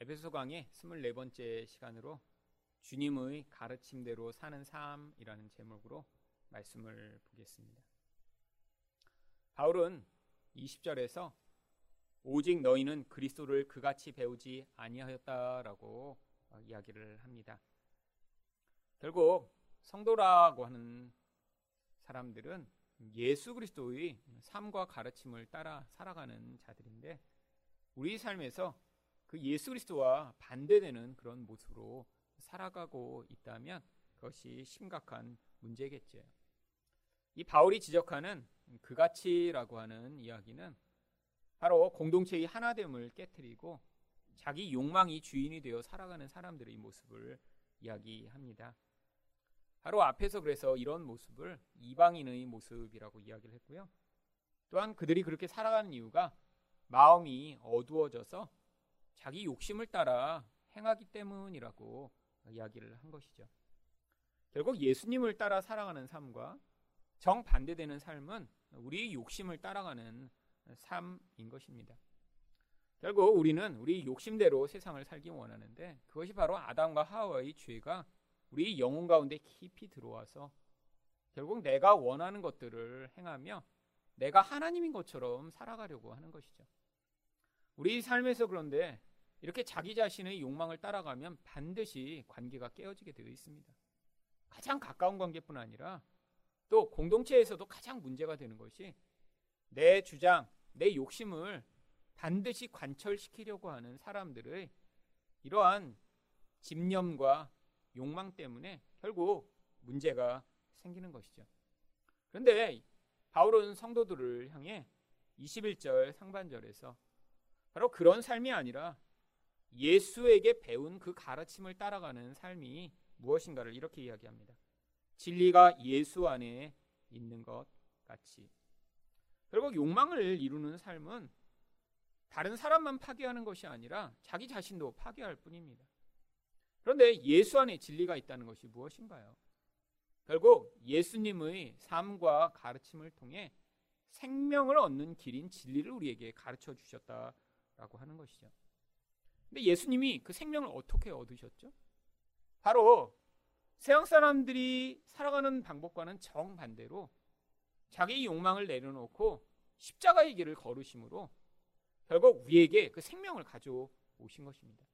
에베소 강의 24번째 시간으로 주님의 가르침대로 사는 삶이라는 제목으로 말씀을 보겠습니다. 바울은 20절에서 오직 너희는 그리스도를 그같이 배우지 아니하였다라고 이야기를 합니다. 결국 성도라고 하는 사람들은 예수 그리스도의 삶과 가르침을 따라 살아가는 자들인데 우리 삶에서 그 예수 그리스도와 반대되는 그런 모습으로 살아가고 있다면 그것이 심각한 문제겠죠. 이 바울이 지적하는 그가치라고 하는 이야기는 바로 공동체의 하나됨을 깨뜨리고 자기 욕망이 주인이 되어 살아가는 사람들의 모습을 이야기합니다. 바로 앞에서 그래서 이런 모습을 이방인의 모습이라고 이야기를 했고요. 또한 그들이 그렇게 살아가는 이유가 마음이 어두워져서 자기 욕심을 따라 행하기 때문이라고 이야기를 한 것이죠. 결국 예수님을 따라 살아가는 삶과 정반대되는 삶은 우리의 욕심을 따라가는 삶인 것입니다. 결국 우리는 우리 욕심대로 세상을 살기 원하는데 그것이 바로 아담과 하와의 죄가 우리 영혼 가운데 깊이 들어와서 결국 내가 원하는 것들을 행하며 내가 하나님인 것처럼 살아가려고 하는 것이죠. 우리 삶에서 그런데 이렇게 자기 자신의 욕망을 따라가면 반드시 관계가 깨어지게 되어 있습니다. 가장 가까운 관계뿐 아니라 또 공동체에서도 가장 문제가 되는 것이 내 주장, 내 욕심을 반드시 관철시키려고 하는 사람들의 이러한 집념과 욕망 때문에 결국 문제가 생기는 것이죠. 그런데 바울은 성도들을 향해 21절 상반절에서 바로 그런 삶이 아니라 예수에게 배운 그 가르침을 따라가는 삶이 무엇인가를 이렇게 이야기합니다. 진리가 예수 안에 있는 것 같이. 결국 욕망을 이루는 삶은 다른 사람만 파괴하는 것이 아니라 자기 자신도 파괴할 뿐입니다. 그런데 예수 안에 진리가 있다는 것이 무엇인가요? 결국 예수님의 삶과 가르침을 통해 생명을 얻는 길인 진리를 우리에게 가르쳐 주셨다라고 하는 것이죠. 근데 예수님이 그 생명을 어떻게 얻으셨죠? 바로 세상 사람들이 살아가는 방법과는 정반대로 자기 욕망을 내려놓고 십자가의 길을 걸으심으로 결국 우리에게 그 생명을 가져오신 것입니다.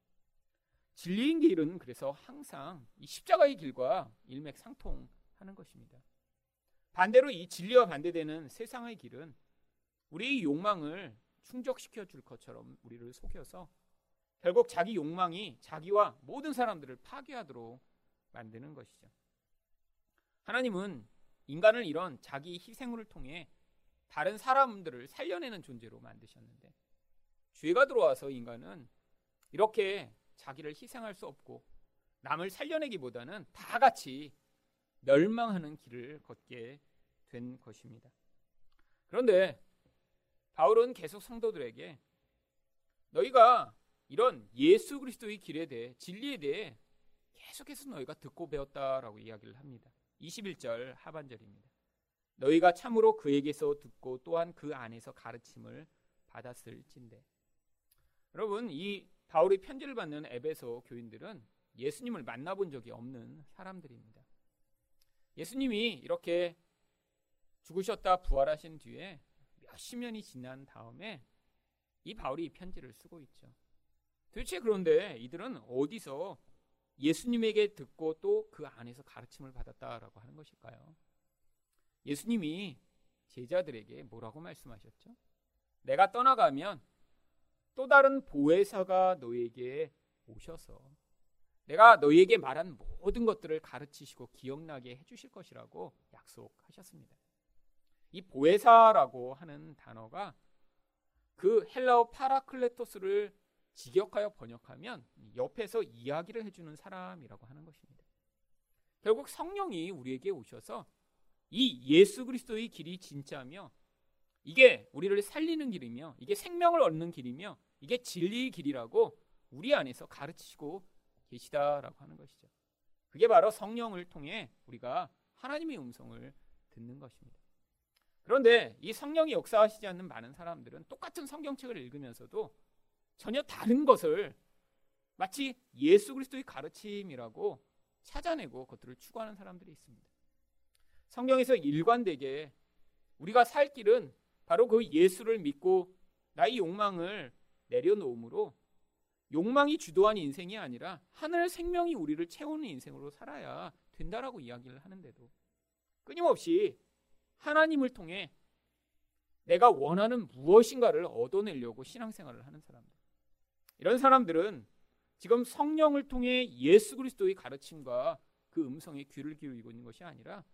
진리인 길은 그래서 항상 이 십자가의 길과 일맥상통하는 것입니다. 반대로 이 진리와 반대되는 세상의 길은 우리의 욕망을 충족시켜 줄 것처럼 우리를 속여서 결국 자기 욕망이 자기와 모든 사람들을 파괴하도록 만드는 것이죠. 하나님은 인간을 이런 자기 희생을 통해 다른 사람들을 살려내는 존재로 만드셨는데 죄가 들어와서 인간은 이렇게 자기를 희생할 수 없고 남을 살려내기보다는 다 같이 멸망하는 길을 걷게 된 것입니다. 그런데 바울은 계속 성도들에게 너희가 이런 예수 그리스도의 길에 대해 진리에 대해 계속해서 너희가 듣고 배웠다라고 이야기를 합니다. 21절 하반절입니다. 너희가 참으로 그에게서 듣고 또한 그 안에서 가르침을 받았을진데. 여러분 이 바울이 편지를 받는 에베소 교인들은 예수님을 만나본 적이 없는 사람들입니다. 예수님이 이렇게 죽으셨다 부활하신 뒤에 몇십 년이 지난 다음에 이 바울이 이 편지를 쓰고 있죠. 도대체 그런데 이들은 어디서 예수님에게 듣고 또 그 안에서 가르침을 받았다라고 하는 것일까요? 예수님이 제자들에게 뭐라고 말씀하셨죠? 내가 떠나가면 또 다른 보혜사가 너에게 오셔서 내가 너에게 말한 모든 것들을 가르치시고 기억나게 해주실 것이라고 약속하셨습니다. 이 보혜사라고 하는 단어가 그 헬라어 파라클레토스를 직역하여 번역하면 옆에서 이야기를 해주는 사람이라고 하는 것입니다. 결국 성령이 우리에게 오셔서 이 예수 그리스도의 길이 진짜며 이게 우리를 살리는 길이며 이게 생명을 얻는 길이며 이게 진리의 길이라고 우리 안에서 가르치시고 계시다라고 하는 것이죠. 그게 바로 성령을 통해 우리가 하나님의 음성을 듣는 것입니다. 그런데 이 성령이 역사하시지 않는 많은 사람들은 똑같은 성경책을 읽으면서도 전혀 다른 것을 마치 예수 그리스도의 가르침이라고 찾아내고 그것들을 추구하는 사람들이 있습니다. 성경에서 일관되게 우리가 살 길은 바로 그 예수를 믿고 나의 욕망을 내려놓음으로 욕망이 주도한 인생이 아니라 하늘 생명이 우리를 채우는 인생으로 살아야 된다라고 이야기를 하는데도 끊임없이 하나님을 통해 내가 원하는 무엇인가를 얻어내려고 신앙생활을 하는 사람들. 이런 사람들은 지금 성령을 통해 예수 그리스도의 가르침과 그 음성에 귀를 기울이고 있는 것이 아니라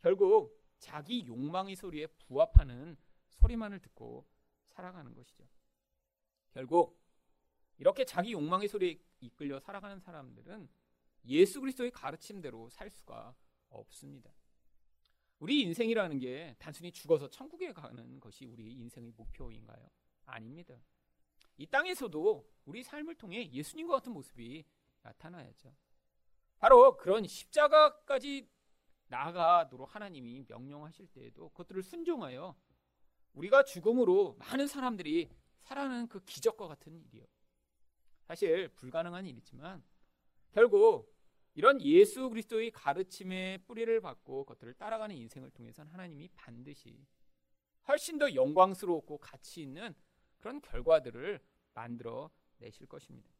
결국 자기 욕망의 소리에 부합하는 소리만을 듣고 살아가는 것이죠. 결국 이렇게 자기 욕망의 소리에 이끌려 살아가는 사람들은 예수 그리스도의 가르침대로 살 수가 없습니다. 우리 인생이라는 게 단순히 죽어서 천국에 가는 것이 우리 인생의 목표인가요? 아닙니다. 이 땅에서도 우리 삶을 통해 예수님과 같은 모습이 나타나야죠. 바로 그런 십자가까지 나아가도록 하나님이 명령하실 때에도 그것들을 순종하여 우리가 죽음으로 많은 사람들이 살아나는 그 기적과 같은 일이요. 사실 불가능한 일이지만 결국 이런 예수 그리스도의 가르침의 뿌리를 받고 그것들을 따라가는 인생을 통해서는 하나님이 반드시 훨씬 더 영광스럽고 가치 있는 그런 결과들을 만들어 내실 것입니다.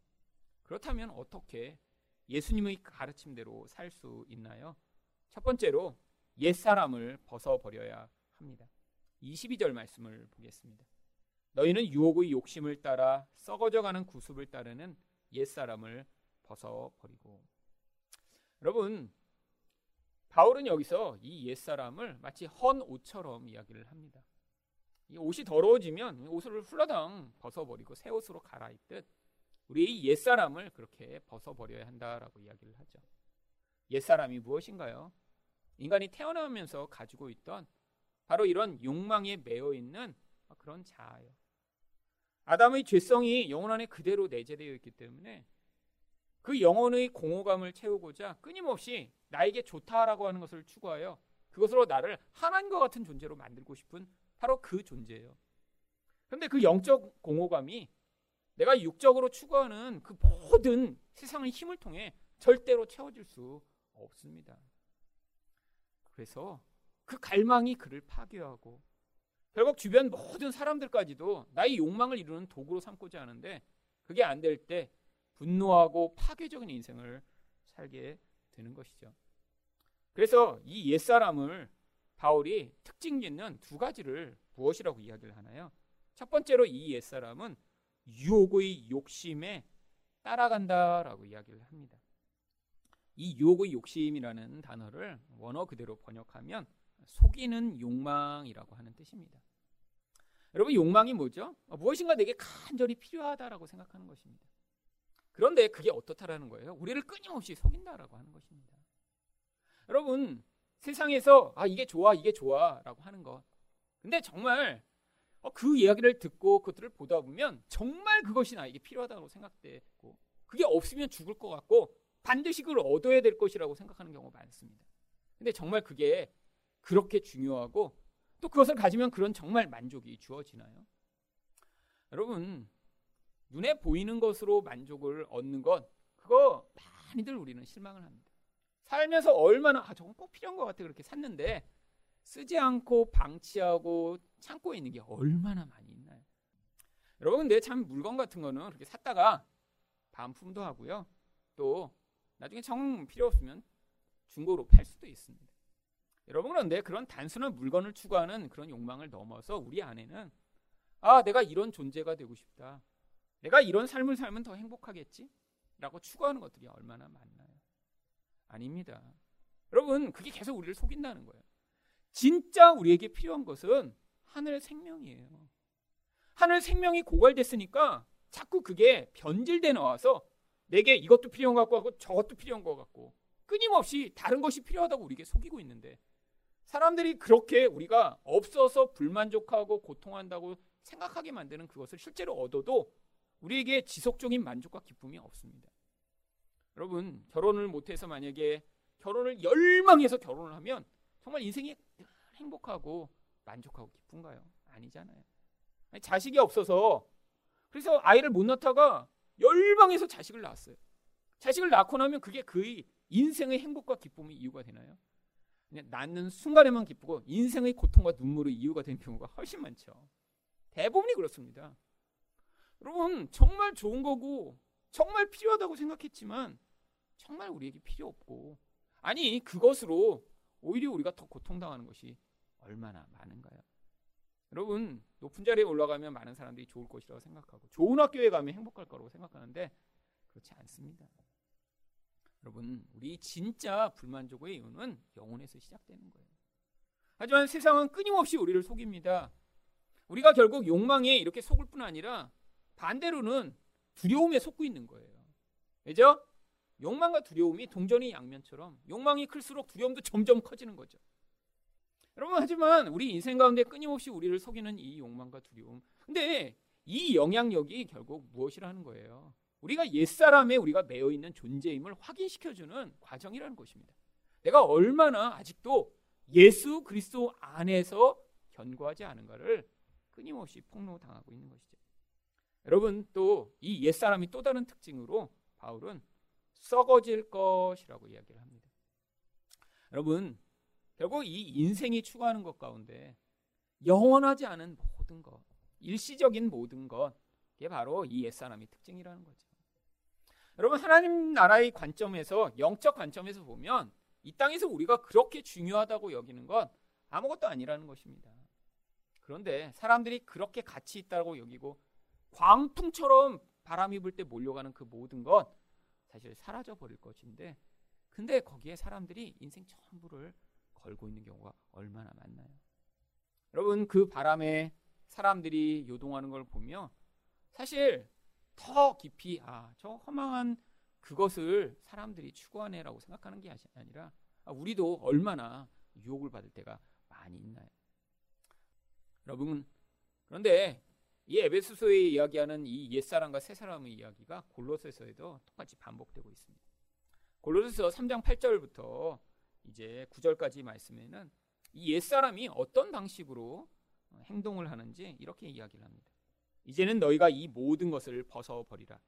그렇다면 어떻게 예수님의 가르침대로 살 수 있나요? 첫 번째로 옛사람을 벗어버려야 합니다. 22절 말씀을 보겠습니다. 너희는 유혹의 욕심을 따라 썩어져가는 구습을 따르는 옛사람을 벗어버리고 여러분 바울은 여기서 이 옛사람을 마치 헌 옷처럼 이야기를 합니다. 이 옷이 더러워지면 옷을 훌라당 벗어버리고 새 옷으로 갈아입듯 우리 옛사람을 그렇게 벗어버려야 한다라고 이야기를 하죠. 옛사람이 무엇인가요? 인간이 태어나면서 가지고 있던 바로 이런 욕망에 매여 있는 그런 자아요. 아담의 죄성이 영혼 안에 그대로 내재되어 있기 때문에 그 영혼의 공허감을 채우고자 끊임없이 나에게 좋다라고 하는 것을 추구하여 그것으로 나를 하나님과 같은 존재로 만들고 싶은 바로 그 존재예요. 그런데 그 영적 공허감이 내가 육적으로 추구하는 그 모든 세상의 힘을 통해 절대로 채워질 수 없습니다. 그래서 그 갈망이 그를 파괴하고 결국 주변 모든 사람들까지도 나의 욕망을 이루는 도구로 삼고자 하는데 그게 안 될 때 분노하고 파괴적인 인생을 살게 되는 것이죠. 그래서 이 옛사람을 바울이 특징 있는 두 가지를 무엇이라고 이야기를 하나요? 첫 번째로 이 옛사람은 유혹의 욕심에 따라간다라고 이야기를 합니다. 이 유혹의 욕심이라는 단어를 원어 그대로 번역하면 속이는 욕망이라고 하는 뜻입니다. 여러분 욕망이 뭐죠? 무엇인가 내게 간절히 필요하다라고 생각하는 것입니다. 그런데 그게 어떻다라는 거예요? 우리를 끊임없이 속인다라고 하는 것입니다. 여러분 세상에서 아 이게 좋아 이게 좋아라고 하는 것. 근데 정말 어, 그 이야기를 듣고 그것들을 보다 보면 정말 그것이 나에게 필요하다고 생각되고 그게 없으면 죽을 것 같고 반드시 그걸 얻어야 될 것이라고 생각하는 경우가 많습니다. 근데 정말 그게 그렇게 중요하고 또 그것을 가지면 그런 정말 만족이 주어지나요? 여러분 눈에 보이는 것으로 만족을 얻는 것 그거 많이들 우리는 실망을 합니다. 살면서 얼마나 아 저건 꼭 필요한 것 같아 그렇게 샀는데 쓰지 않고 방치하고 창고에 있는 게 얼마나 많이 있나요? 여러분 근데 참 물건 같은 거는 그렇게 샀다가 반품도 하고요. 또 나중에 정 필요 없으면 중고로 팔 수도 있습니다. 여러분 그런데 그런 단순한 물건을 추구하는 그런 욕망을 넘어서 우리 안에는 아 내가 이런 존재가 되고 싶다. 내가 이런 삶을 살면 더 행복하겠지? 라고 추구하는 것들이 얼마나 많나요? 아닙니다. 여러분 그게 계속 우리를 속인다는 거예요. 진짜 우리에게 필요한 것은 하늘 생명이에요. 하늘 생명이 고갈됐으니까 자꾸 그게 변질돼 나와서 내게 이것도 필요한 것 같고 저것도 필요한 것 같고 끊임없이 다른 것이 필요하다고 우리에게 속이고 있는데 사람들이 그렇게 우리가 없어서 불만족하고 고통한다고 생각하게 만드는 그것을 실제로 얻어도 우리에게 지속적인 만족과 기쁨이 없습니다. 여러분 결혼을 못해서 만약에 결혼을 열망해서 결혼을 하면 정말 인생이 행복하고 만족하고 기쁜가요? 아니잖아요. 아니, 자식이 없어서 그래서 아이를 못 낳다가 열방에서 자식을 낳았어요. 자식을 낳고 나면 그게 그의 인생의 행복과 기쁨의 이유가 되나요? 그냥 낳는 순간에만 기쁘고 인생의 고통과 눈물의 이유가 되는 경우가 훨씬 많죠. 대부분이 그렇습니다. 여러분 정말 좋은 거고 정말 필요하다고 생각했지만 정말 우리에게 필요 없고 아니 그것으로 오히려 우리가 더 고통당하는 것이 얼마나 많은가요? 여러분 높은 자리에 올라가면 많은 사람들이 좋을 것이라고 생각하고 좋은 학교에 가면 행복할 거라고 생각하는데 그렇지 않습니다. 여러분 우리 진짜 불만족의 이유는 영혼에서 시작되는 거예요. 하지만 세상은 끊임없이 우리를 속입니다. 우리가 결국 욕망에 이렇게 속을 뿐 아니라 반대로는 두려움에 속고 있는 거예요. 그죠? 욕망과 두려움이 동전의 양면처럼 욕망이 클수록 두려움도 점점 커지는 거죠. 여러분 하지만 우리 인생 가운데 끊임없이 우리를 속이는 이 욕망과 두려움. 근데 이 영향력이 결국 무엇이라는 거예요? 우리가 옛사람에 우리가 매여 있는 존재임을 확인시켜 주는 과정이라는 것입니다. 내가 얼마나 아직도 예수 그리스도 안에서 견고하지 않은가를 끊임없이 폭로당하고 있는 것이죠. 여러분 또 이 옛사람이 또 다른 특징으로 바울은 썩어질 것이라고 이야기를 합니다. 여러분 결국 이 인생이 추구하는 것 가운데 영원하지 않은 모든 것, 일시적인 모든 것, 이게 바로 이 옛사람의 특징이라는 거죠. 여러분 하나님 나라의 관점에서 영적 관점에서 보면 이 땅에서 우리가 그렇게 중요하다고 여기는 건 아무것도 아니라는 것입니다. 그런데 사람들이 그렇게 가치 있다고 여기고 광풍처럼 바람이 불 때 몰려가는 그 모든 것 사실 사라져 버릴 것인데 근데 거기에 사람들이 인생 전부를 걸고 있는 경우가 얼마나 많나요? 여러분 그 바람에 사람들이 요동하는 걸 보며 사실 더 깊이 아 저 허망한 그것을 사람들이 추구하네라고 생각하는 게 아니라 아, 우리도 얼마나 유혹을 받을 때가 많이 있나요? 여러분 그런데 이 에베소서에 이야기하는 이 옛사람과 새사람의 이야기가 골로새서에도 똑같이 반복되고 있습니다. 골로새서 3장 8절부터 이제 9절까지 말씀에는 이 옛사람이 어떤 방식으로 행동을 하는지 이렇게 이야기를 합니다. 이제는 너희가 이 모든 것을 벗어버리라.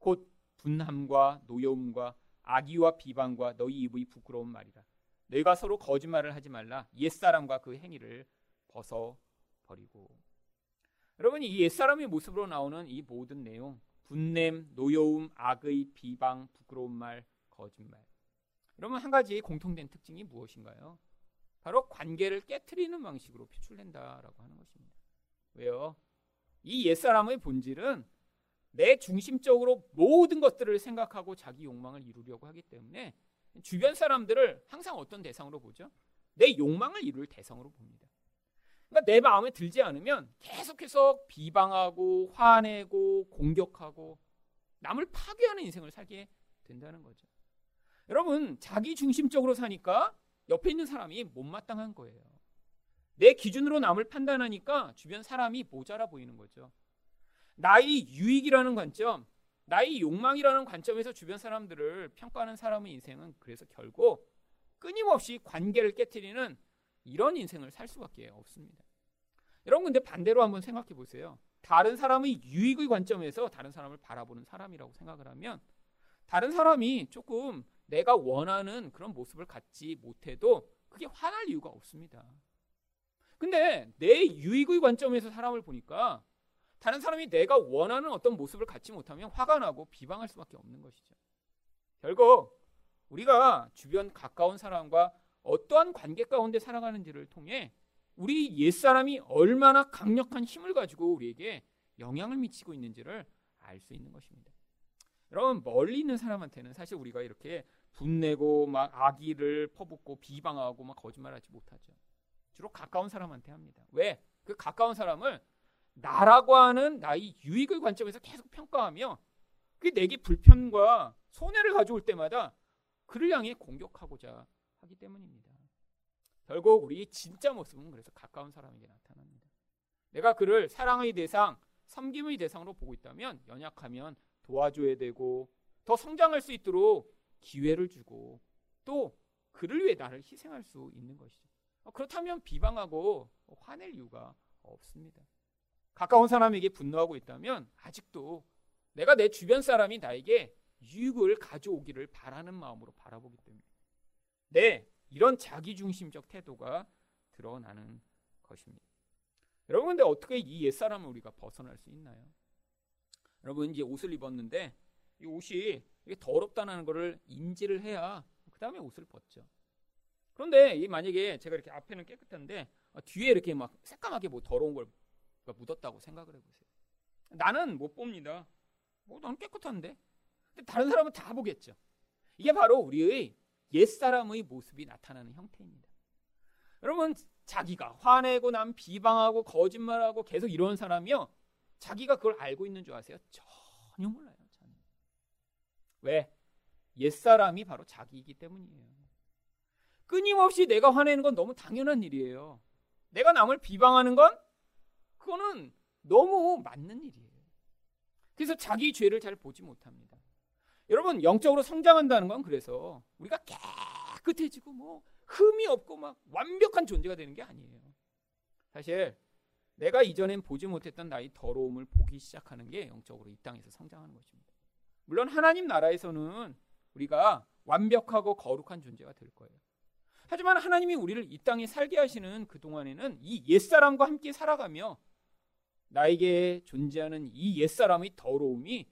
곧 분함과 노여움과 악의와 비방과 너희 입의 부끄러운 말이라. 너희가 서로 거짓말을 하지 말라. 옛사람과 그 행위를 벗어버리고. 여러분 이 옛사람의 모습으로 나오는 이 모든 내용 분냄, 노여움, 악의, 비방, 부끄러운 말, 거짓말. 여러분 한 가지 공통된 특징이 무엇인가요? 바로 관계를 깨뜨리는 방식으로 표출된다라고 하는 것입니다. 왜요? 이 옛사람의 본질은 내 중심적으로 모든 것들을 생각하고 자기 욕망을 이루려고 하기 때문에 주변 사람들을 항상 어떤 대상으로 보죠? 내 욕망을 이룰 대상으로 봅니다. 그러니까 내 마음에 들지 않으면 계속해서 비방하고 화내고 공격하고 남을 파괴하는 인생을 살게 된다는 거죠. 여러분 자기 중심적으로 사니까 옆에 있는 사람이 못마땅한 거예요. 내 기준으로 남을 판단하니까 주변 사람이 모자라 보이는 거죠. 나의 유익이라는 관점, 나의 욕망이라는 관점에서 주변 사람들을 평가하는 사람의 인생은 그래서 결국 끊임없이 관계를 깨뜨리는 이런 인생을 살 수밖에 없습니다. 여러분 근데 반대로 한번 생각해 보세요. 다른 사람의 유익의 관점에서 다른 사람을 바라보는 사람이라고 생각을 하면 다른 사람이 조금 내가 원하는 그런 모습을 갖지 못해도 그게 화날 이유가 없습니다. 근데 내 유익의 관점에서 사람을 보니까 다른 사람이 내가 원하는 어떤 모습을 갖지 못하면 화가 나고 비방할 수밖에 없는 것이죠. 결국 우리가 주변 가까운 사람과 어떠한 관계 가운데 살아가는지를 통해 우리 옛사람이 얼마나 강력한 힘을 가지고 우리에게 영향을 미치고 있는지를 알 수 있는 것입니다. 여러분 멀리 있는 사람한테는 사실 우리가 이렇게 분내고 막 악의를 퍼붓고 비방하고 막 거짓말하지 못하죠. 주로 가까운 사람한테 합니다. 왜? 그 가까운 사람을 나라고 하는 나의 유익의 관점에서 계속 평가하며 그 내게 불편과 손해를 가져올 때마다 그를 향해 공격하고자 하기 때문입니다. 결국 우리 진짜 모습은 그래서 가까운 사람에게 나타납니다. 내가 그를 사랑의 대상, 섬김의 대상으로 보고 있다면 연약하면 도와줘야 되고 더 성장할 수 있도록 기회를 주고 또 그를 위해 나를 희생할 수 있는 것이죠. 어, 그렇다면 비방하고 화낼 이유가 없습니다. 가까운 사람에게 분노하고 있다면 아직도 내가 내 주변 사람이 나에게 유익을 가져오기를 바라는 마음으로 바라보기 때문에 네, 이런 자기중심적 태도가 드러나는 것입니다. 여러분 근데 어떻게 이 옛사람을 우리가 벗어날 수 있나요? 여러분 이제 옷을 입었는데 이 옷이 더럽다는 것을 인지를 해야 그 다음에 옷을 벗죠. 그런데 이 만약에 제가 이렇게 앞에는 깨끗한데 뒤에 이렇게 막 새까맣게 뭐 더러운 걸 묻었다고 생각을 해보세요. 나는 못 봅니다. 뭐 나는 깨끗한데. 근데 다른 사람은 다 보겠죠. 이게 바로 우리의 옛사람의 모습이 나타나는 형태입니다. 여러분 자기가 화내고 남 비방하고 거짓말하고 계속 이런 사람이요. 자기가 그걸 알고 있는 줄 아세요? 전혀 몰라요. 전혀. 왜? 옛사람이 바로 자기이기 때문이에요. 끊임없이 내가 화내는 건 너무 당연한 일이에요. 내가 남을 비방하는 건 그거는 너무 맞는 일이에요. 그래서 자기 죄를 잘 보지 못합니다. 여러분 영적으로 성장한다는 건 그래서 우리가 깨끗해지고 뭐 흠이 없고 막 완벽한 존재가 되는 게 아니에요. 사실 내가 이전엔 보지 못했던 나의 더러움을 보기 시작하는 게 영적으로 이 땅에서 성장하는 것입니다. 물론 하나님 나라에서는 우리가 완벽하고 거룩한 존재가 될 거예요. 하지만 하나님이 우리를 이 땅에 살게 하시는 그 동안에는 이 옛사람과 함께 살아가며 나에게 존재하는 이 옛사람의 더러움이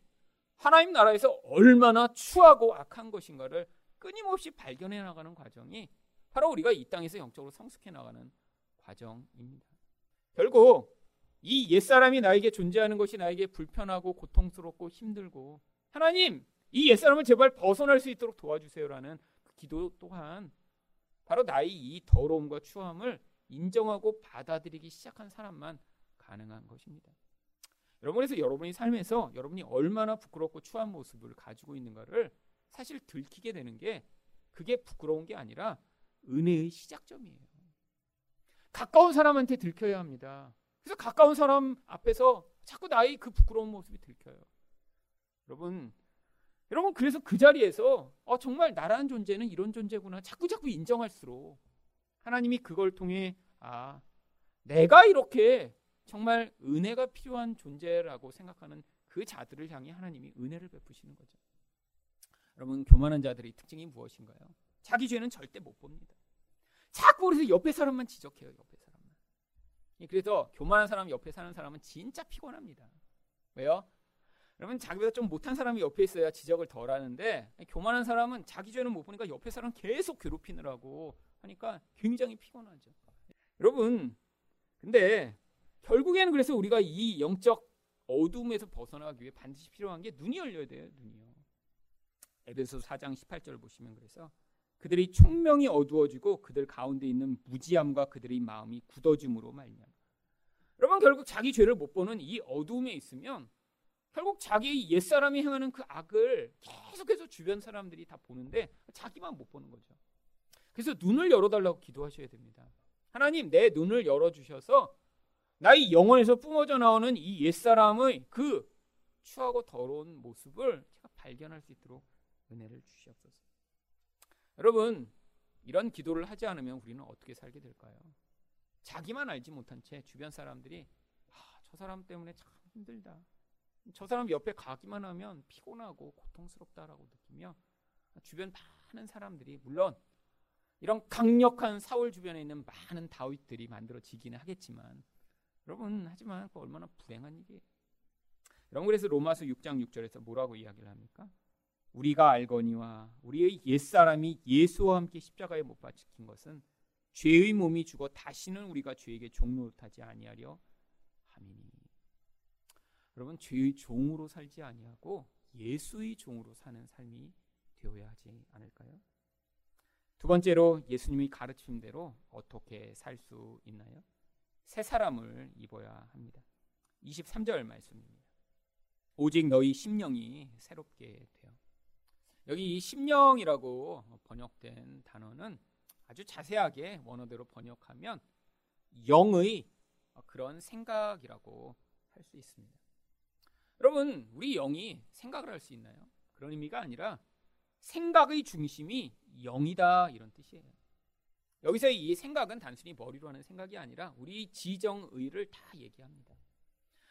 하나님 나라에서 얼마나 추하고 악한 것인가를 끊임없이 발견해 나가는 과정이 바로 우리가 이 땅에서 영적으로 성숙해 나가는 과정입니다. 결국 이 옛사람이 나에게 존재하는 것이 나에게 불편하고 고통스럽고 힘들고 하나님 이 옛사람을 제발 벗어날 수 있도록 도와주세요라는 그 기도 또한 바로 나의 이 더러움과 추함을 인정하고 받아들이기 시작한 사람만 가능한 것입니다. 여러분 그래서 여러분이 삶에서 여러분이 얼마나 부끄럽고 추한 모습을 가지고 있는가를 사실 들키게 되는 게 그게 부끄러운 게 아니라 은혜의 시작점이에요. 가까운 사람한테 들켜야 합니다. 그래서 가까운 사람 앞에서 자꾸 나의 그 부끄러운 모습이 들켜요. 여러분, 여러분 그래서 그 자리에서 어, 정말 나라는 존재는 이런 존재구나 자꾸 자꾸 인정할수록 하나님이 그걸 통해 아 내가 이렇게 정말 은혜가 필요한 존재라고 생각하는 그 자들을 향해 하나님이 은혜를 베푸시는 거죠. 여러분 교만한 자들의 특징이 무엇인가요? 자기 죄는 절대 못 봅니다. 자꾸 그래서 옆에 사람만 지적해요. 옆에 사람만. 예, 그래서 교만한 사람 옆에 사는 사람은 진짜 피곤합니다. 왜요? 여러분 자기보다 좀 못한 사람이 옆에 있어야 지적을 덜 하는데 교만한 사람은 자기 죄는 못 보니까 옆에 사람 계속 괴롭히느라고 하니까 굉장히 피곤하죠. 여러분 근데 결국에는 그래서 우리가 이 영적 어둠에서 벗어나기 위해 반드시 필요한 게 눈이 열려야 돼요. 눈이요. 에베소 4장 18절 보시면 그래서 그들이 총명이 어두워지고 그들 가운데 있는 무지함과 그들의 마음이 굳어짐으로 말미암아. 여러분 결국 자기 죄를 못 보는 이 어두움에 있으면 결국 자기 옛사람이 행하는 그 악을 계속해서 주변 사람들이 다 보는데 자기만 못 보는 거죠. 그래서 눈을 열어달라고 기도하셔야 됩니다. 하나님 내 눈을 열어주셔서 나의 영혼에서 뿜어져 나오는 이 옛사람의 그 추하고 더러운 모습을 제가 발견할 수 있도록 은혜를 주시옵소서. 여러분, 이런 기도를 하지 않으면 우리는 어떻게 살게 될까요? 자기만 알지 못한 채 주변 사람들이 아, 저 사람 때문에 참 힘들다. 저 사람 옆에 가기만 하면 피곤하고 고통스럽다라고 느끼며 주변 많은 사람들이 물론 이런 강력한 사울 주변에 있는 많은 다윗들이 만들어지기는 하겠지만 여러분 하지만 그 얼마나 불행한 일이에요. 여러분 그래서 로마서 6장 6절에서 뭐라고 이야기를 합니까? 우리가 알거니와 우리의 옛사람이 예수와 함께 십자가에 못 박힌 것은 죄의 몸이 죽어 다시는 우리가 죄에게 종노릇하지 아니하려 함이니. 여러분 죄의 종으로 살지 아니하고 예수의 종으로 사는 삶이 되어야 하지 않을까요? 두 번째로 예수님이 가르친 대로 어떻게 살 수 있나요? 새 사람을 입어야 합니다. 23절 말씀입니다. 오직 너희 심령이 새롭게 되어. 여기 이 심령이라고 번역된 단어는 아주 자세하게 원어대로 번역하면 영의 그런 생각이라고 할 수 있습니다. 여러분, 우리 영이 생각을 할 수 있나요? 그런 의미가 아니라 생각의 중심이 영이다 이런 뜻이에요. 여기서 이 생각은 단순히 머리로 하는 생각이 아니라 우리 지정의를 다 얘기합니다.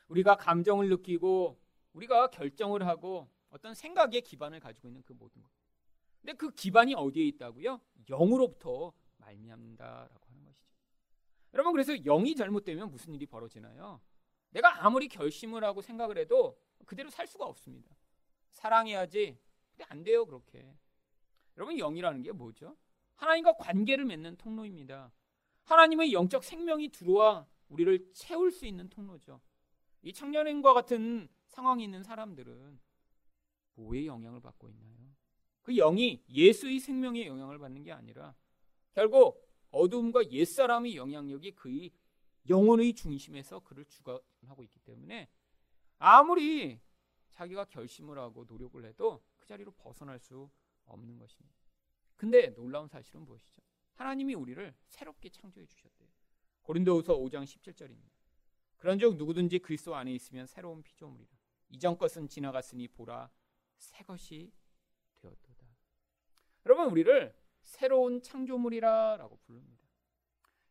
우리가 감정을 느끼고 우리가 결정을 하고 어떤 생각의 기반을 가지고 있는 그 모든 것. 근데 그 기반이 어디에 있다고요? 영으로부터 말미암다라고 하는 것이죠. 여러분 그래서 영이 잘못되면 무슨 일이 벌어지나요? 내가 아무리 결심을 하고 생각을 해도 그대로 살 수가 없습니다. 사랑해야지. 근데 안 돼요, 그렇게. 여러분 영이라는 게 뭐죠? 하나님과 관계를 맺는 통로입니다. 하나님의 영적 생명이 들어와 우리를 채울 수 있는 통로죠. 이 청년행과 같은 상황이 있는 사람들은 뭐의 영향을 받고 있나요? 그 영이 예수의 생명의 영향을 받는 게 아니라 결국 어둠과 옛사람의 영향력이 그의 영혼의 중심에서 그를 주관하고 있기 때문에 아무리 자기가 결심을 하고 노력을 해도 그 자리로 벗어날 수 없는 것입니다. 근데 놀라운 사실은 무엇이죠? 하나님이 우리를 새롭게 창조해 주셨대요. 고린도후서 5장 17절입니다. 그런즉 누구든지 그리스도 안에 있으면 새로운 피조물이라. 이전 것은 지나갔으니 보라 새 것이 되었도다. 여러분 우리를 새로운 창조물이라라고 부릅니다.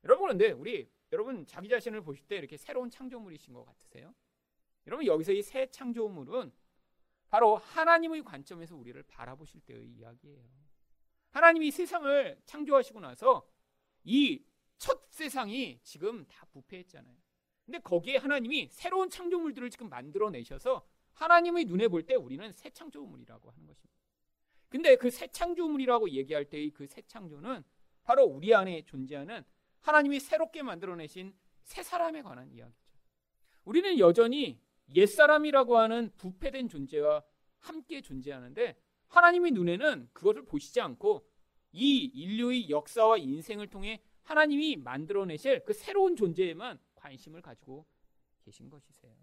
여러분 그런데 우리 여러분 자기 자신을 보실 때 이렇게 새로운 창조물이신 것 같으세요? 여러분 여기서 이 새 창조물은 바로 하나님의 관점에서 우리를 바라보실 때의 이야기예요. 하나님이 세상을 창조하시고 나서 이 첫 세상이 지금 다 부패했잖아요. 근데 거기에 하나님이 새로운 창조물들을 지금 만들어 내셔서 하나님의 눈에 볼 때 우리는 새 창조물이라고 하는 것입니다. 근데 그 새 창조물이라고 얘기할 때의 그 새 창조는 바로 우리 안에 존재하는 하나님이 새롭게 만들어내신 새 사람에 관한 이야기죠. 우리는 여전히 옛사람이라고 하는 부패된 존재와 함께 존재하는데 하나님의 눈에는 그것을 보시지 않고 이 인류의 역사와 인생을 통해 하나님이 만들어내실 그 새로운 존재에만 관심을 가지고 계신 것이세요.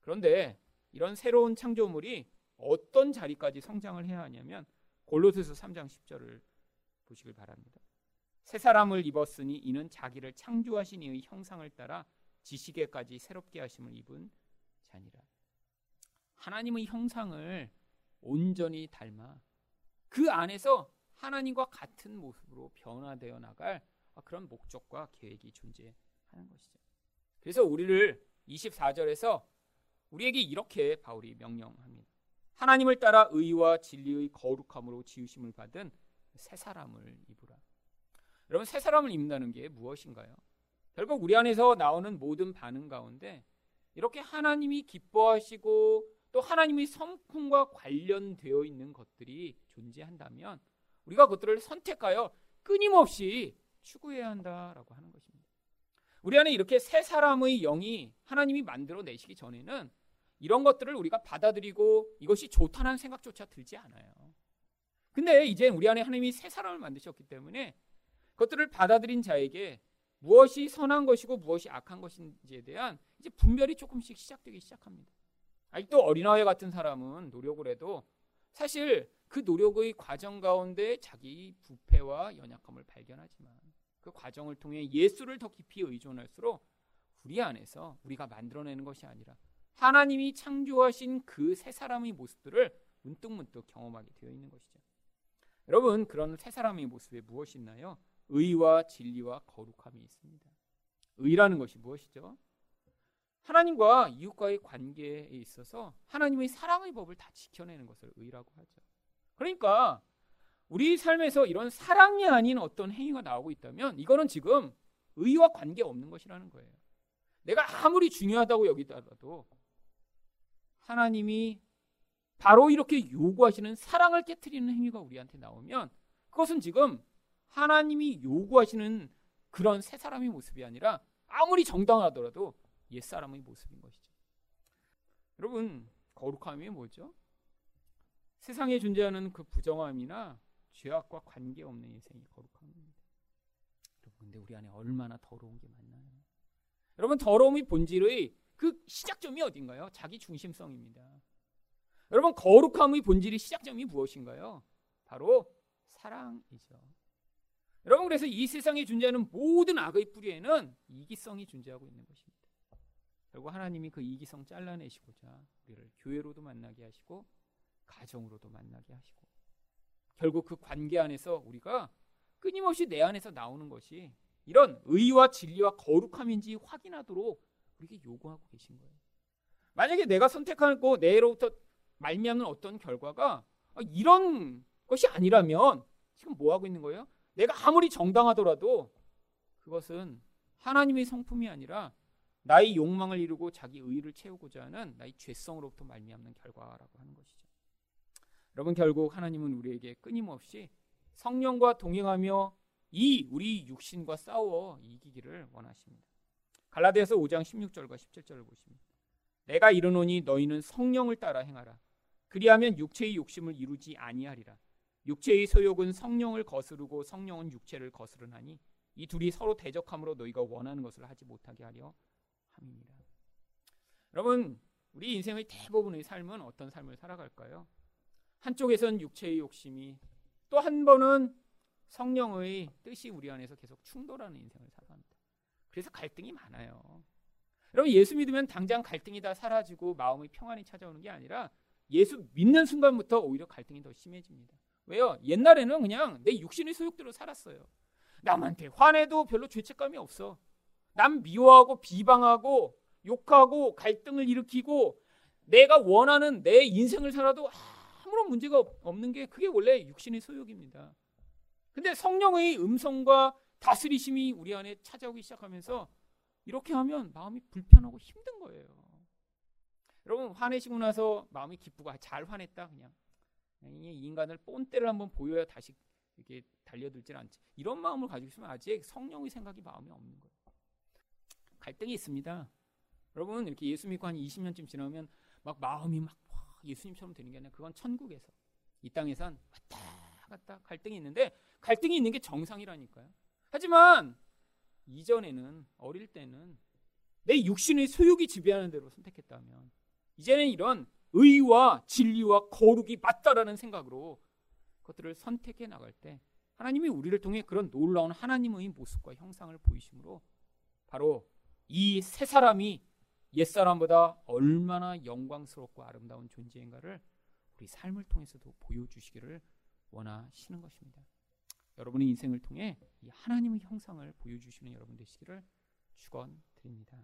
그런데 이런 새로운 창조물이 어떤 자리까지 성장을 해야 하냐면 골로새서 3장 10절을 보시길 바랍니다. 새 사람을 입었으니 이는 자기를 창조하신 이의 형상을 따라 지식에까지 새롭게 하심을 입은 자니라. 하나님의 형상을 온전히 닮아 그 안에서 하나님과 같은 모습으로 변화되어 나갈 그런 목적과 계획이 존재하는 것이죠. 그래서 우리를 24절에서 우리에게 이렇게 바울이 명령합니다. 하나님을 따라 의와 진리의 거룩함으로 지으심을 받은 새 사람을 입으라. 여러분 새 사람을 입는다는 게 무엇인가요? 결국 우리 안에서 나오는 모든 반응 가운데 이렇게 하나님이 기뻐하시고 또 하나님의 성품과 관련되어 있는 것들이 존재한다면 우리가 그것들을 선택하여 끊임없이 추구해야 한다라고 하는 것입니다. 우리 안에 이렇게 새 사람의 영이 하나님이 만들어 내시기 전에는 이런 것들을 우리가 받아들이고 이것이 좋다는 생각조차 들지 않아요. 근데 이제 우리 안에 하나님이 새 사람을 만드셨기 때문에 그것들을 받아들인 자에게 무엇이 선한 것이고 무엇이 악한 것인지에 대한 이제 분별이 조금씩 시작되기 시작합니다. 아직도 어린아이 같은 사람은 노력을 해도 사실 그 노력의 과정 가운데 자기 부패와 연약함을 발견하지만 그 과정을 통해 예수를 더 깊이 의존할수록 우리 안에서 우리가 만들어내는 것이 아니라 하나님이 창조하신 그새 사람의 모습들을 문득문득 경험하게 되어 있는 것이죠. 여러분 그런 새 사람의 모습에 무엇이 있나요? 의와 진리와 거룩함이 있습니다. 의라는 것이 무엇이죠? 하나님과 이웃과의 관계에 있어서 하나님의 사랑의 법을 다 지켜내는 것을 의라고 하죠. 그러니까 우리 삶에서 이런 사랑이 아닌 어떤 행위가 나오고 있다면 이거는 지금 의와 관계 없는 것이라는 거예요. 내가 아무리 중요하다고 여기더라도 하나님이 바로 이렇게 요구하시는 사랑을 깨뜨리는 행위가 우리한테 나오면 그것은 지금 하나님이 요구하시는 그런 새 사람의 모습이 아니라 아무리 정당하더라도 옛사람의 모습인 것이죠. 여러분, 거룩함이 뭐죠? 세상에 존재하는 그 부정함이나 죄악과 관계없는 인생이 거룩함입니다. 여러분, 근데 우리 안에 얼마나 더러운 게 많나요? 여러분, 더러움의 본질의 그 시작점이 어딘가요? 자기 중심성입니다. 여러분, 거룩함의 본질의 시작점이 무엇인가요? 바로 사랑이죠. 여러분, 그래서 이 세상에 존재하는 모든 악의 뿌리에는 이기성이 존재하고 있는 것입니다. 결국 하나님이 그 이기성 잘라내시고자 우리를 교회로도 만나게 하시고 가정으로도 만나게 하시고 결국 그 관계 안에서 우리가 끊임없이 내 안에서 나오는 것이 이런 의와 진리와 거룩함인지 확인하도록 우리에게 요구하고 계신 거예요. 만약에 내가 선택하고 내로부터 말미암는 어떤 결과가 이런 것이 아니라면 지금 뭐 하고 있는 거예요? 내가 아무리 정당하더라도 그것은 하나님의 성품이 아니라 나의 욕망을 이루고 자기 의를 채우고자 하는 나의 죄성으로부터 말미암는 결과라고 하는 것이죠. 여러분 결국 하나님은 우리에게 끊임없이 성령과 동행하며 이 우리 육신과 싸워 이기기를 원하십니다. 갈라디아서 5장 16절과 17절을 보십니다. 내가 이르노니 너희는 성령을 따라 행하라. 그리하면 육체의 욕심을 이루지 아니하리라. 육체의 소욕은 성령을 거스르고 성령은 육체를 거스르나니 이 둘이 서로 대적함으로 너희가 원하는 것을 하지 못하게 하려 함입니다. 여러분, 우리 인생의 대부분의 삶은 어떤 삶을 살아갈까요? 한쪽에선 육체의 욕심이 또 한 번은 성령의 뜻이 우리 안에서 계속 충돌하는 인생을 살아갑니다. 그래서 갈등이 많아요. 여러분 예수 믿으면 당장 갈등이 다 사라지고 마음의 평안이 찾아오는 게 아니라 예수 믿는 순간부터 오히려 갈등이 더 심해집니다. 왜요? 옛날에는 그냥 내 육신의 소욕대로 살았어요. 남한테 화내도 별로 죄책감이 없어. 남 미워하고 비방하고 욕하고 갈등을 일으키고 내가 원하는 내 인생을 살아도 아무런 문제가 없는 게 그게 원래 육신의 소욕입니다. 근데 성령의 음성과 다스리심이 우리 안에 찾아오기 시작하면서 이렇게 하면 마음이 불편하고 힘든 거예요. 여러분 화내시고 나서 마음이 기쁘고 아, 잘 화냈다 그냥 이 인간을 뽐때를 한번 보여야 다시 이렇게 달려들질 않지. 이런 마음을 가지고 있으면 아직 성령의 생각이 마음에 없는 거예요. 갈등이 있습니다. 여러분 이렇게 예수 믿고 한 20년쯤 지나면 막 마음이 막 예수님처럼 되는 게 아니라 그건 천국에서 이 땅에선 왔다 갔다 갈등이 있는데 갈등이 있는 게 정상이라니까요. 하지만 이전에는 어릴 때는 내 육신의 소욕이 지배하는 대로 선택했다면 이제는 이런 의와 진리와 거룩이 맞다라는 생각으로 그것들을 선택해 나갈 때 하나님이 우리를 통해 그런 놀라운 하나님의 모습과 형상을 보이심으로 바로 이 세 사람이 옛사람보다 얼마나 영광스럽고 아름다운 존재인가를 우리 삶을 통해서도 보여주시기를 원하시는 것입니다. 여러분의 인생을 통해 이 하나님의 형상을 보여주시는 여러분 되시기를 축원드립니다.